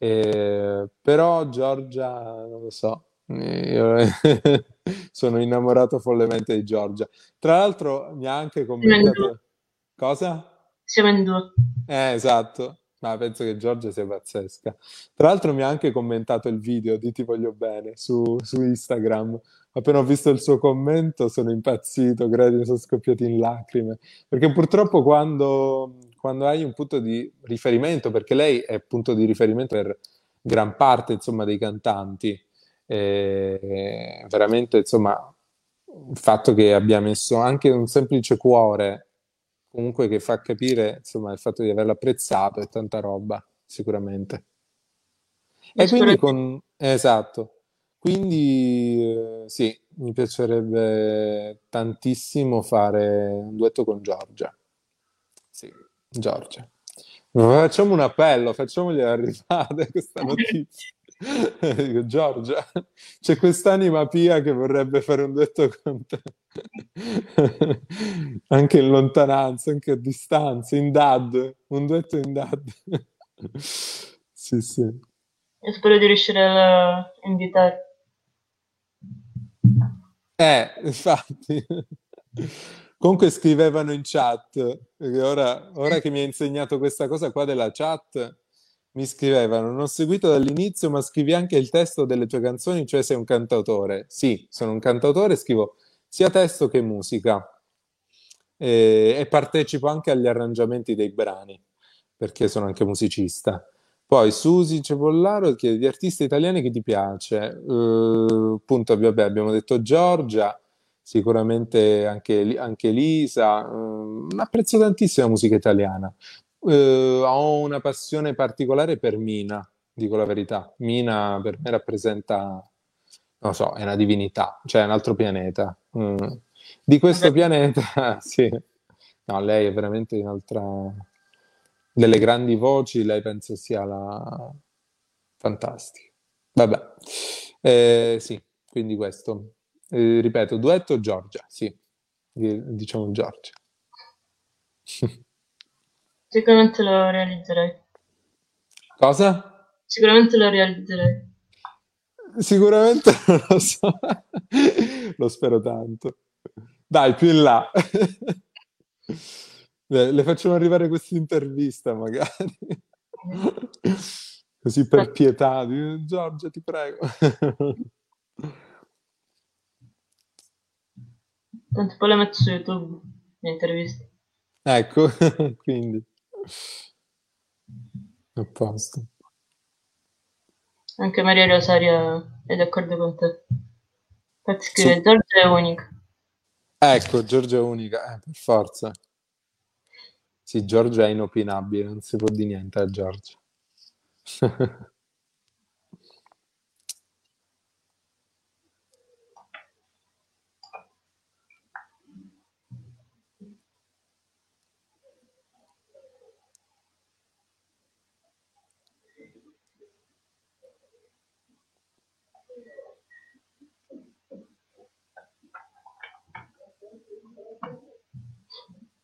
Eh, però Giorgia, non lo so, io <laughs> sono innamorato follemente di Giorgia. Tra l'altro mi ha anche commentato... Cosa? Siamo in due. Eh, esatto. Ma penso che Giorgia sia pazzesca. Tra l'altro mi ha anche commentato il video di Ti voglio bene su, su Instagram. Appena ho visto il suo commento sono impazzito, credo, sono scoppiati in lacrime. Perché purtroppo quando quando hai un punto di riferimento, perché lei è punto di riferimento per gran parte insomma, dei cantanti, eh, veramente insomma il fatto che abbia messo anche un semplice cuore, comunque che fa capire, insomma, il fatto di averlo apprezzato e tanta roba, sicuramente. E quindi con... Esatto. Quindi eh, sì, mi piacerebbe tantissimo fare un duetto con Giorgia. Sì, Giorgia. Facciamo un appello, facciamogli arrivare questa <laughs> notizia. <laughs> Giorgia, c'è quest'anima pia che vorrebbe fare un duetto con te. <laughs> anche in lontananza, anche a distanza, in dad, un duetto in dad. sì, sì. E spero di riuscire a invitare. Eh, infatti. Comunque scrivevano in chat, ora, ora che mi hai insegnato questa cosa qua della chat, mi scrivevano, non ho seguito dall'inizio, ma scrivi anche il testo delle tue canzoni, cioè sei un cantautore. Sì, sono un cantautore, scrivo sia testo che musica e, e partecipo anche agli arrangiamenti dei brani, perché sono anche musicista. Poi Susi Cepollaro chiede di artisti italiani che ti piace. Uh, appunto, vabbè, abbiamo detto Giorgia, sicuramente anche, anche Lisa. Uh, apprezzo tantissimo la musica italiana. Uh, ho una passione particolare per Mina, dico la verità. Mina per me rappresenta, non so, è una divinità, cioè un altro pianeta. Mm. Di questo pianeta, <laughs> sì. No, lei è veramente un'altra delle grandi voci, lei penso sia la fantastica. Vabbè, eh, sì, quindi questo. Eh, ripeto, duetto Giorgia, sì, diciamo Giorgia. <laughs> Sicuramente lo realizzerei. Cosa? Sicuramente lo realizzerei. Sicuramente <laughs> non lo so, lo spero tanto. Dai, più in là. Le, facciamo arrivare questa intervista magari. <laughs> Così per pietà, Giorgia, ti prego. Tanto poi le metto su YouTube l'intervista. Ecco, <laughs> quindi. A posto. Anche Maria Rosaria è d'accordo con te. Infatti scrive sì. Giorgia è unica. Ecco, Giorgia è unica, eh, per forza. Sì, Giorgia è inopinabile, non si può dire niente a Giorgia. <laughs>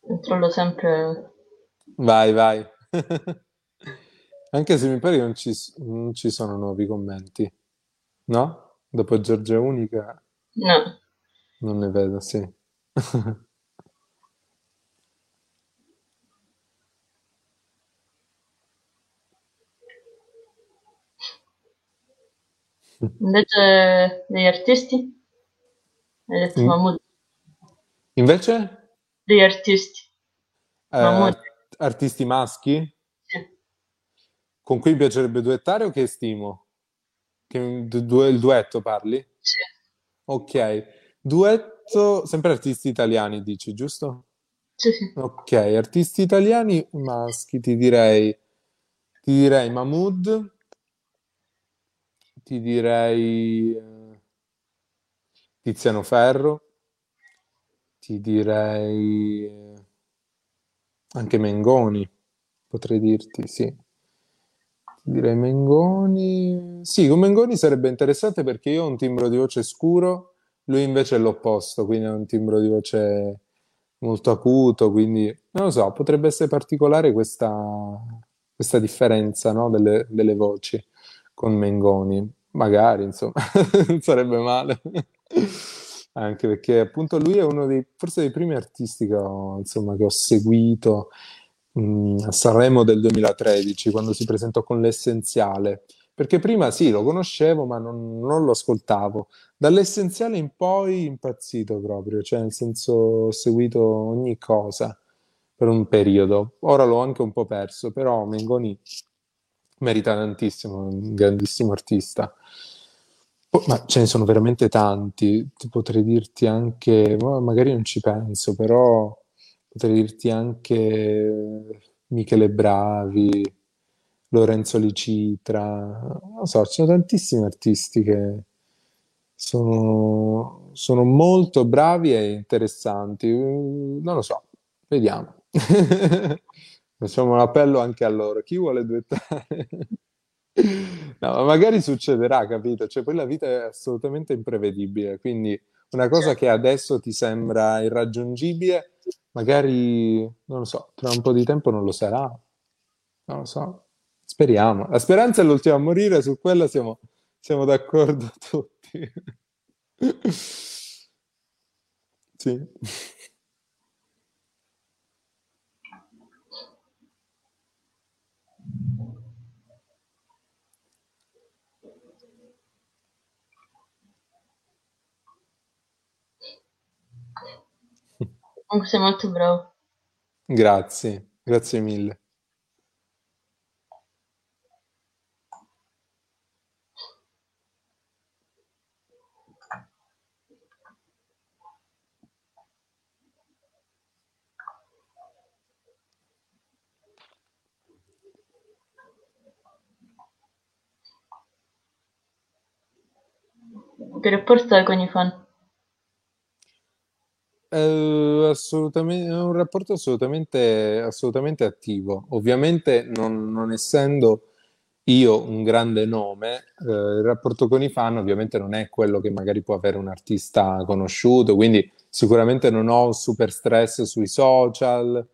Controllo sempre Vai, vai. <laughs> Anche se mi pare che non ci, non ci sono nuovi commenti, no? Dopo Giorgia Unica No. non ne vedo, sì. <laughs> Invece degli artisti? Hai detto In- Mahmood. Invece, Degli artisti. eh, artisti maschi Sì. con cui mi piacerebbe duettare o che stimo? Che, du- il duetto parli? Sì. Ok, duetto, sempre artisti italiani dici, giusto? Sì, sì. Ok, artisti italiani maschi, ti direi, ti direi Mahmood, ti direi eh, Tiziano Ferro, ti direi eh, anche Mengoni, potrei dirti, sì. Direi Mengoni. Sì, con Mengoni sarebbe interessante perché io ho un timbro di voce scuro, lui invece è l'opposto, quindi ha un timbro di voce molto acuto, quindi non lo so, potrebbe essere particolare questa, questa differenza, no, delle, delle voci con Mengoni. Magari, insomma, <laughs> non sarebbe male. Anche perché appunto lui è uno dei, forse dei primi artisti che ho, insomma, che ho seguito mh, a Sanremo del 2013, quando si presentò con L'Essenziale. Perché prima sì, lo conoscevo, ma non, non lo ascoltavo. Dall'Essenziale in poi impazzito proprio, cioè nel senso ho seguito ogni cosa per un periodo. Ora l'ho anche un po' perso, però Mengoni merita tantissimo, un grandissimo artista. Ma ce ne sono veramente tanti, Ti potrei dirti anche, ma magari non ci penso, però potrei dirti anche Michele Bravi, Lorenzo Licitra, non so, ci sono tantissimi artisti che sono, sono molto bravi e interessanti. Non lo so, vediamo. <laughs> Facciamo un appello anche a loro. Chi vuole duettare? No, ma magari succederà, capito? Cioè, poi la vita è assolutamente imprevedibile, quindi una cosa che adesso ti sembra irraggiungibile, magari, non lo so, tra un po' di tempo non lo sarà. Non lo so. Speriamo. La speranza è l'ultima a morire, su quella siamo, siamo d'accordo <laughs> tutti. Sì. <laughs> Comunque sei molto bravo. Grazie, grazie mille. Che rapporto hai con i fan? Eh, assolutamente, è un rapporto assolutamente, assolutamente attivo. Ovviamente, non, non essendo io un grande nome, eh, il rapporto con i fan ovviamente non è quello che magari può avere un artista conosciuto, quindi sicuramente non ho super stress sui social,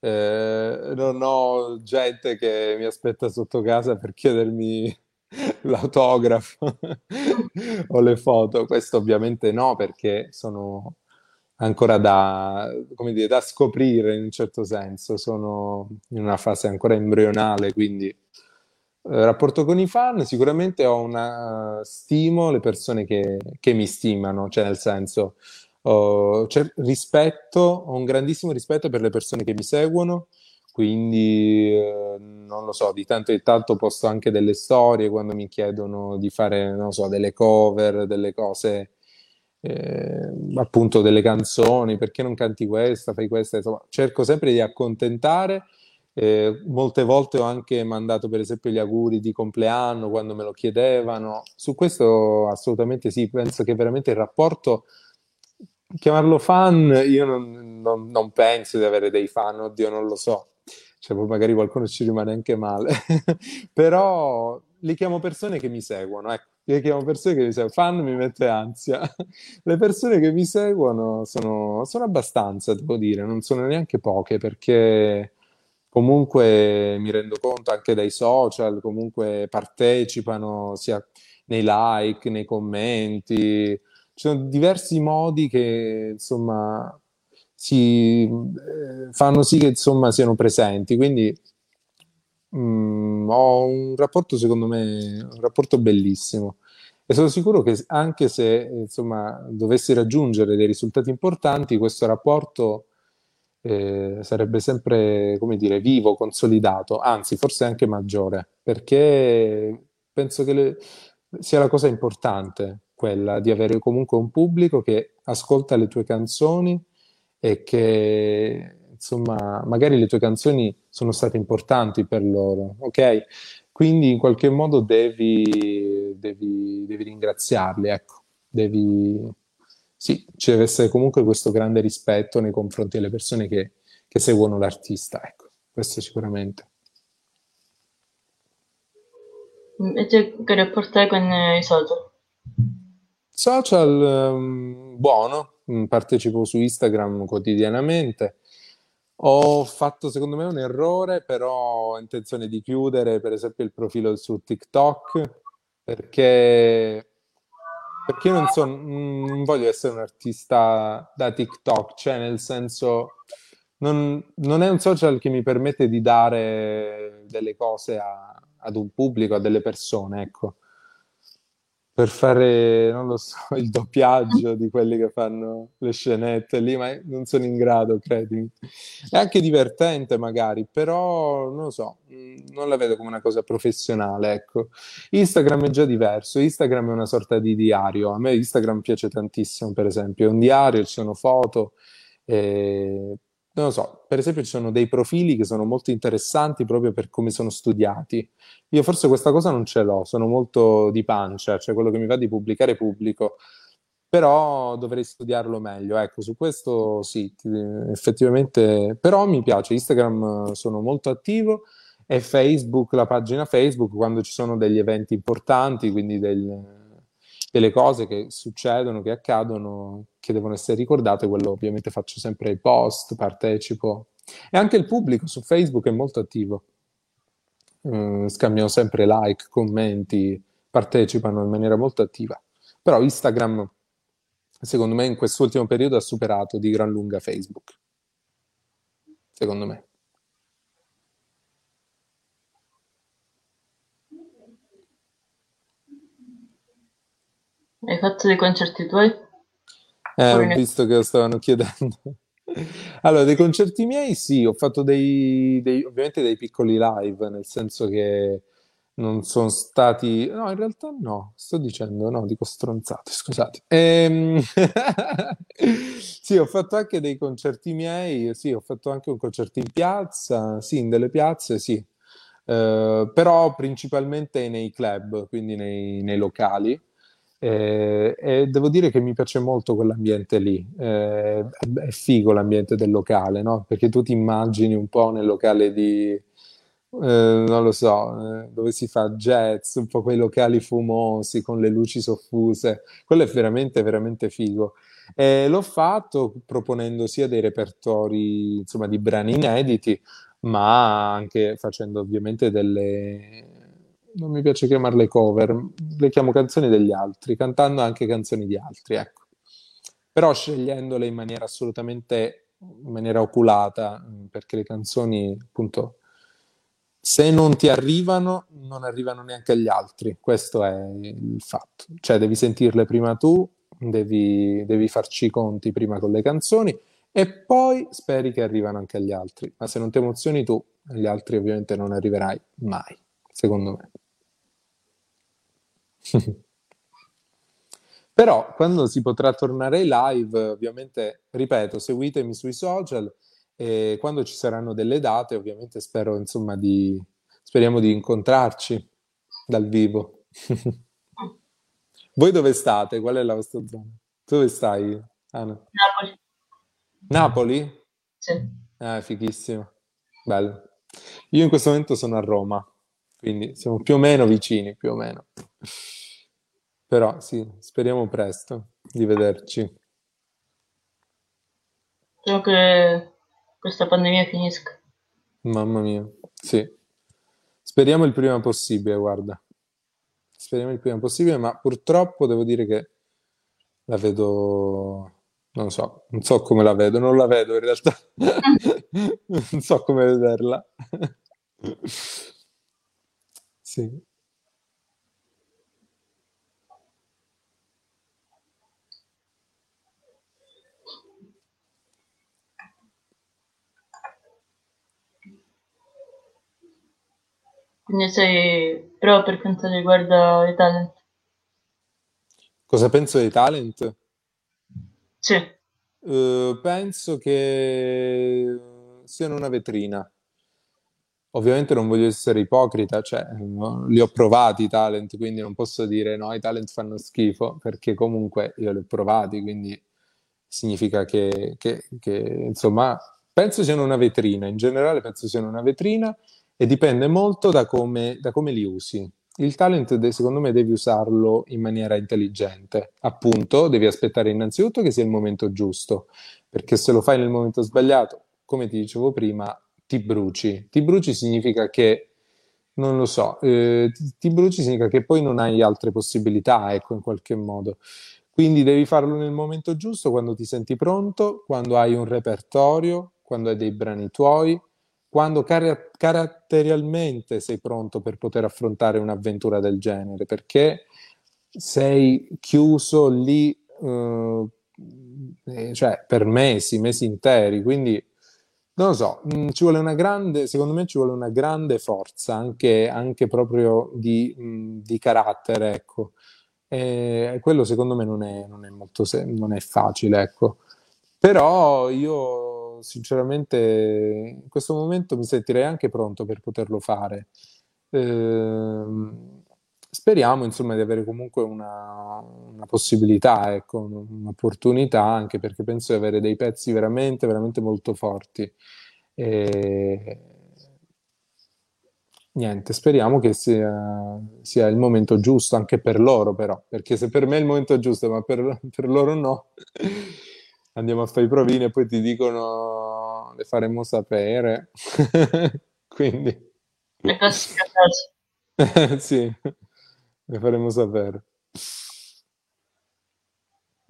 eh, non ho gente che mi aspetta sotto casa per chiedermi <laughs> l'autografo <laughs> o le foto. Questo ovviamente no, perché sono ancora da, dire, da scoprire in un certo senso. Sono in una fase ancora embrionale, quindi eh, rapporto con i fan, sicuramente ho una uh, stimo le persone che, che, mi stimano, cioè nel senso ho, rispetto, ho un grandissimo rispetto per le persone che mi seguono, quindi eh, non lo so, di tanto in tanto posto anche delle storie quando mi chiedono di fare, non so, delle cover, delle cose eh, appunto delle canzoni, perché non canti questa, fai questa, insomma, cerco sempre di accontentare. Eh, molte volte ho anche mandato per esempio gli auguri di compleanno quando me lo chiedevano. Su questo assolutamente sì, penso che veramente il rapporto, chiamarlo fan, io non, non, non penso di avere dei fan, oddio non lo so, cioè magari qualcuno ci rimane anche male, <laughs> però li chiamo persone che mi seguono, ecco io chiamo persone che mi seguono, fan mi mette ansia. <laughs> Le persone che mi seguono sono, sono abbastanza, devo dire, non sono neanche poche perché comunque mi rendo conto anche dai social, comunque partecipano sia nei like, nei commenti. Ci sono diversi modi che insomma si, eh, fanno sì che insomma siano presenti. Quindi Mm, ho un rapporto, secondo me, un rapporto bellissimo. E sono sicuro che anche se, insomma, dovessi raggiungere dei risultati importanti, questo rapporto eh, sarebbe sempre, come dire, vivo, consolidato, anzi, forse anche maggiore, perché penso che le- sia la cosa importante, quella di avere comunque un pubblico che ascolta le tue canzoni e che insomma, magari le tue canzoni sono state importanti per loro, ok? Quindi in qualche modo devi, devi, devi ringraziarli, ecco, devi, sì, ci deve essere comunque questo grande rispetto nei confronti delle persone che, che seguono l'artista, ecco, questo sicuramente. E te che rapporto hai con i social? Social, um, buono, partecipo su Instagram quotidianamente, ho fatto secondo me un errore, però ho intenzione di chiudere per esempio il profilo su TikTok perché, perché non, so, non voglio essere un artista da TikTok, cioè nel senso non, non è un social che mi permette di dare delle cose a, ad un pubblico, a delle persone, ecco. Per fare, non lo so, il doppiaggio di quelli che fanno le scenette lì, ma non sono in grado, credimi. È anche divertente magari, però non lo so, mm, non la vedo come una cosa professionale, ecco. Instagram è già diverso, Instagram è una sorta di diario, a me Instagram piace tantissimo, per esempio, è un diario, ci sono foto, eh, non lo so, per esempio ci sono dei profili che sono molto interessanti proprio per come sono studiati. Io forse questa cosa non ce l'ho, sono molto di pancia, cioè quello che mi va di pubblicare pubblico, però dovrei studiarlo meglio. Ecco, su questo sì, effettivamente, però mi piace, Instagram sono molto attivo e Facebook, la pagina Facebook, quando ci sono degli eventi importanti, quindi del delle cose che succedono, che accadono, che devono essere ricordate, quello ovviamente faccio sempre i post, partecipo. E anche il pubblico su Facebook è molto attivo. Mm, scambiano sempre like, commenti, partecipano in maniera molto attiva. Però Instagram, secondo me, in quest'ultimo periodo ha superato di gran lunga Facebook. Secondo me. Hai fatto dei concerti tuoi? Eh, ho visto che lo stavano chiedendo. <laughs> Allora, dei concerti miei sì, ho fatto dei, dei, ovviamente dei piccoli live, nel senso che non sono stati... No, in realtà no, sto dicendo, no, dico stronzate, scusate. Ehm... <laughs> sì, ho fatto anche dei concerti miei, sì, ho fatto anche un concerto in piazza, sì, in delle piazze, sì. Uh, però principalmente nei club, quindi nei, nei locali. Eh, e devo dire che mi piace molto quell'ambiente lì, eh, è, figo l'ambiente del locale, no? Perché tu ti immagini un po' nel locale di, eh, non lo so, eh, dove si fa jazz, un po' quei locali fumosi con le luci soffuse, quello è veramente, veramente figo. E l'ho fatto proponendo sia dei repertori, insomma, di brani inediti, ma anche facendo ovviamente delle non mi piace chiamarle cover, le chiamo canzoni degli altri, cantando anche canzoni di altri, ecco. Però scegliendole in maniera assolutamente, in maniera oculata, perché le canzoni, appunto, se non ti arrivano, non arrivano neanche agli altri, questo è il fatto. Cioè, devi sentirle prima tu, devi, devi farci i conti prima con le canzoni e poi speri che arrivano anche agli altri. Ma se non ti emozioni tu, agli altri ovviamente non arriverai mai, secondo me. <laughs> Però quando si potrà tornare ai live, ovviamente, ripeto, seguitemi sui social e quando ci saranno delle date, ovviamente spero, insomma, di speriamo di incontrarci dal vivo. <laughs> Voi dove state? Qual è la vostra zona? Dove stai, Anna? Napoli. Napoli? Sì. Ah, fighissimo. Bello. Io in questo momento sono a Roma, quindi siamo più o meno vicini, più o meno. Però sì, speriamo presto di vederci. Spero che questa pandemia finisca. Mamma mia, sì. Speriamo il prima possibile, guarda. Speriamo il prima possibile, ma purtroppo devo dire che la vedo, non so, non so come la vedo, non la vedo in realtà. <laughs> <laughs> non so come vederla. Sì. Quindi sei pro per quanto riguarda i talent? Cosa penso dei talent? Sì. Uh, penso che siano una vetrina. Ovviamente non voglio essere ipocrita, cioè no, li ho provati i talent, quindi non posso dire no, i talent fanno schifo, perché comunque io li ho provati, quindi significa che, che, che insomma, penso siano una vetrina, in generale penso siano una vetrina e dipende molto da come, da come li usi. Il talent, secondo me, devi usarlo in maniera intelligente. Appunto, devi aspettare innanzitutto che sia il momento giusto, perché se lo fai nel momento sbagliato, come ti dicevo prima, ti bruci. Ti bruci significa che, non lo so, eh, ti, ti bruci significa che poi non hai altre possibilità, ecco, in qualche modo. Quindi devi farlo nel momento giusto, quando ti senti pronto, quando hai un repertorio, quando hai dei brani tuoi, quando car- caratterialmente sei pronto per poter affrontare un'avventura del genere, perché sei chiuso lì, uh, cioè per mesi, mesi interi, quindi non lo so, mh, mm, ci vuole una grande, secondo me ci vuole una grande forza, anche, anche proprio di, mh, mm, di, carattere, ecco. E quello secondo me non è, non è molto non è facile, ecco. Però io sinceramente in questo momento mi sentirei anche pronto per poterlo fare. Ehm, speriamo insomma di avere comunque una, una possibilità, ecco, un'opportunità, anche perché penso di avere dei pezzi veramente, veramente molto forti. E... Niente, speriamo che sia, sia, il momento giusto anche per loro, però, perché se per me è il momento giusto, ma per, per loro no, <laughs> andiamo a fare i provini e poi ti dicono le faremo sapere. <laughs> Quindi... <laughs> Sì. Le faremo sapere.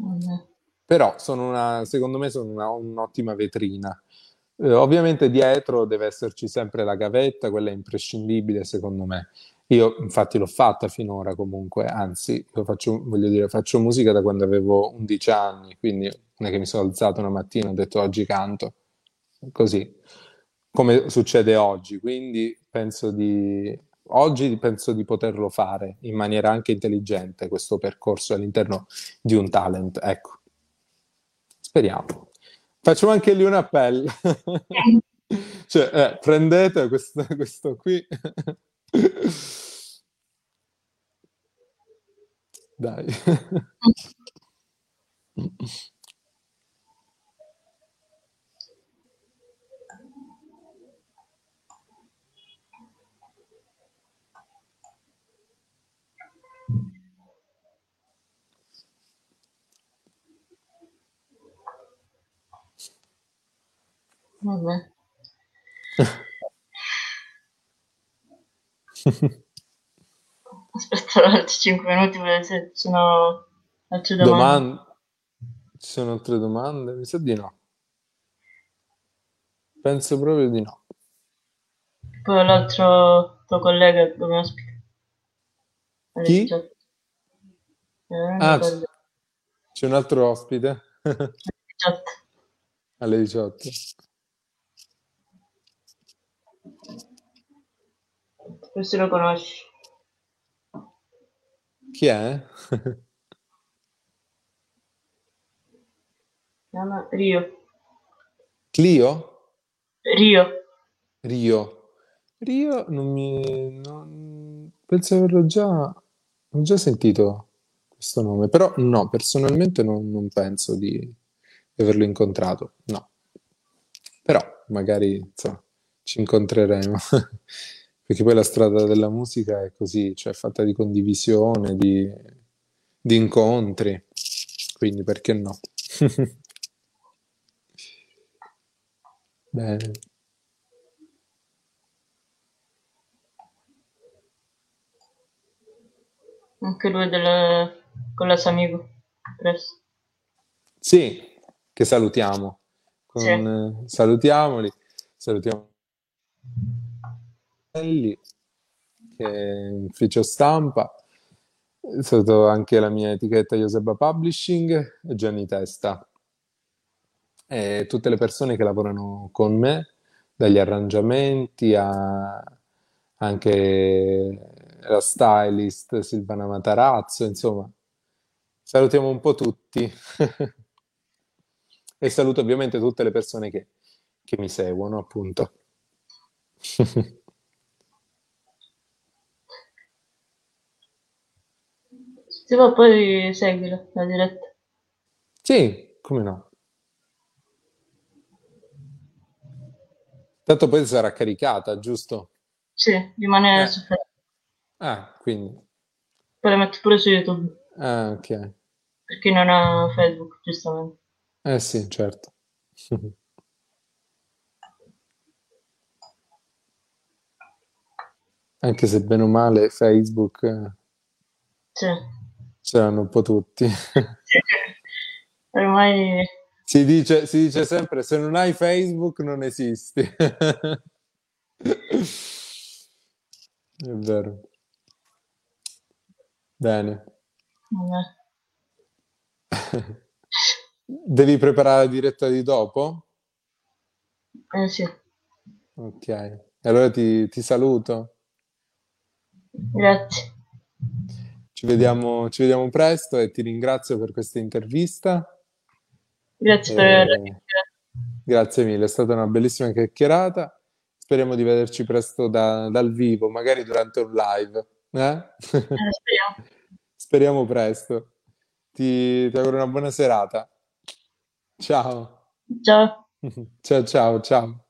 Mm. Però sono una, secondo me sono una, un'ottima vetrina. Eh, ovviamente dietro deve esserci sempre la gavetta, quella è imprescindibile secondo me. Io infatti l'ho fatta finora comunque, anzi, io faccio, voglio dire, faccio musica da quando avevo 11 anni, quindi non è che mi sono alzato una mattina e ho detto oggi canto, così, come succede oggi, quindi penso di oggi penso di poterlo fare in maniera anche intelligente questo percorso all'interno di un talent. Ecco, speriamo. Faccio anche lì un appello. <laughs> cioè, eh, prendete questo, questo qui. Dai. <laughs> Vabbè. <laughs> Aspetterò altri 5 minuti per vedere se ci sono altre domande. Domande? Ci sono altre domande? Mi sa di no. Penso proprio di no. Poi l'altro tuo collega come ospite. Chi? Eh, ah, c'è un altro ospite? Alle 18. <laughs> Questo lo conosci. Chi è? chiama Rio. Clio? Rio. Rio. Rio non mi... Non... Penso di averlo già... Ho già sentito questo nome, però no, personalmente non, non penso di, di averlo incontrato, no. Però magari, insomma, ci incontreremo. <laughs> perché poi la strada della musica è così, cioè fatta di condivisione, di, di incontri, quindi perché no? <laughs> Bene. Anche lui del, con la Samigo, presto. Sì, che salutiamo. Con, sì. eh, salutiamoli, salutiamo che è ufficio stampa, sotto anche la mia etichetta Joseba Publishing e Gianni Testa. E tutte le persone che lavorano con me, dagli arrangiamenti a anche la stylist Silvana Matarazzo, insomma, salutiamo un po' tutti. <laughs> e saluto ovviamente tutte le persone che, che mi seguono, appunto. <laughs> Se va poi seguilo, la diretta. Sì, come no. Tanto poi sarà caricata, giusto? Sì, rimane Eh. su Facebook. Ah, quindi. Poi la metto pure su YouTube, Ah, ok. per chi non ha Facebook, giustamente. Eh sì, certo. <laughs> Anche se bene o male Facebook eh, Sì. Ce l'hanno un po' tutti. <laughs> Ormai Si dice, si dice sempre, se non hai Facebook non esisti. <laughs> È vero. Bene. <laughs> Devi preparare la diretta di dopo? Eh sì. Ok, allora ti, ti saluto. Grazie. Ci vediamo, ci vediamo presto e ti ringrazio per questa intervista. Grazie per E- chiacchierata. Grazie mille, è stata una bellissima chiacchierata. Speriamo di vederci presto da- dal vivo, magari durante un live. eh? Eh, speriamo. <laughs> Speriamo presto. Ti, ti auguro una buona serata. Ciao. Ciao. <laughs> Ciao, ciao, ciao.